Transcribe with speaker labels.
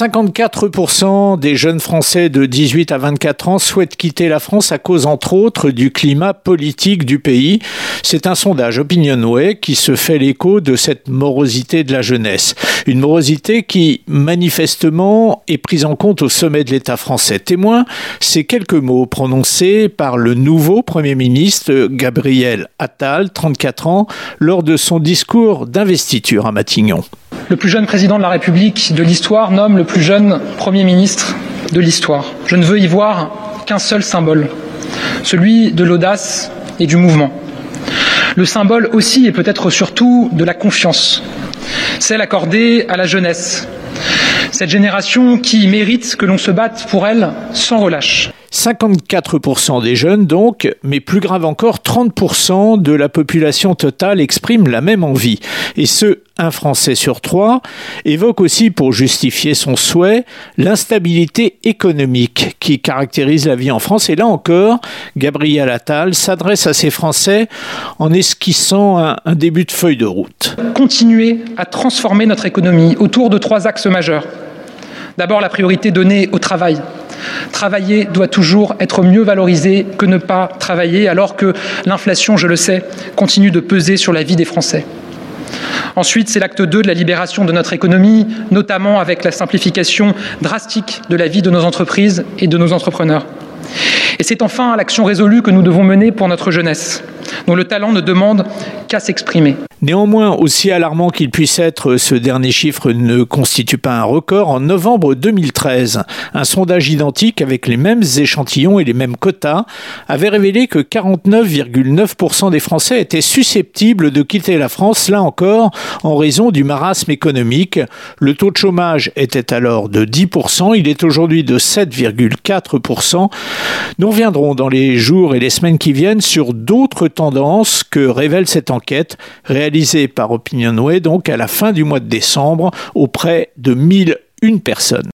Speaker 1: 54% des jeunes Français de 18 à 24 ans souhaitent quitter la France à cause, entre autres, du climat politique du pays. C'est un sondage Opinionway qui se fait l'écho de cette morosité de la jeunesse. Une morosité qui, manifestement, est prise en compte au sommet de l'État français. Témoin, ces quelques mots prononcés par le nouveau Premier ministre Gabriel Attal, 34 ans, lors de son discours d'investiture à Matignon.
Speaker 2: Le plus jeune président de la République de l'histoire nomme le plus jeune Premier ministre de l'histoire. Je ne veux y voir qu'un seul symbole, celui de l'audace et du mouvement. Le symbole aussi et peut-être surtout de la confiance, celle accordée à la jeunesse, cette génération qui mérite que l'on se batte pour elle sans relâche.
Speaker 1: 54% des jeunes donc, mais plus grave encore, 30% de la population totale exprime la même envie. Et ce, un Français sur trois, évoque aussi pour justifier son souhait l'instabilité économique qui caractérise la vie en France. Et là encore, Gabriel Attal s'adresse à ces Français en esquissant un, un début de feuille de route.
Speaker 2: Continuer à transformer notre économie autour de trois axes majeurs. D'abord, la priorité donnée au travail Travailler doit toujours être mieux valorisé que ne pas travailler, alors que l'inflation, je le sais, continue de peser sur la vie des Français. Ensuite, c'est l'acte 2 de la libération de notre économie, notamment avec la simplification drastique de la vie de nos entreprises et de nos entrepreneurs. Et c'est enfin l'action résolue que nous devons mener pour notre jeunesse, dont le talent ne demande s'exprimer.
Speaker 1: Néanmoins, aussi alarmant qu'il puisse être, ce dernier chiffre ne constitue pas un record. En novembre 2013, un sondage identique avec les mêmes échantillons et les mêmes quotas avait révélé que 49,9% des Français étaient susceptibles de quitter la France, là encore, en raison du marasme économique. Le taux de chômage était alors de 10%, il est aujourd'hui de 7,4%. Nous reviendrons dans les jours et les semaines qui viennent sur d'autres tendances que révèle cette enquête réalisée par Opinionway donc à la fin du mois de décembre auprès de 1001 personnes.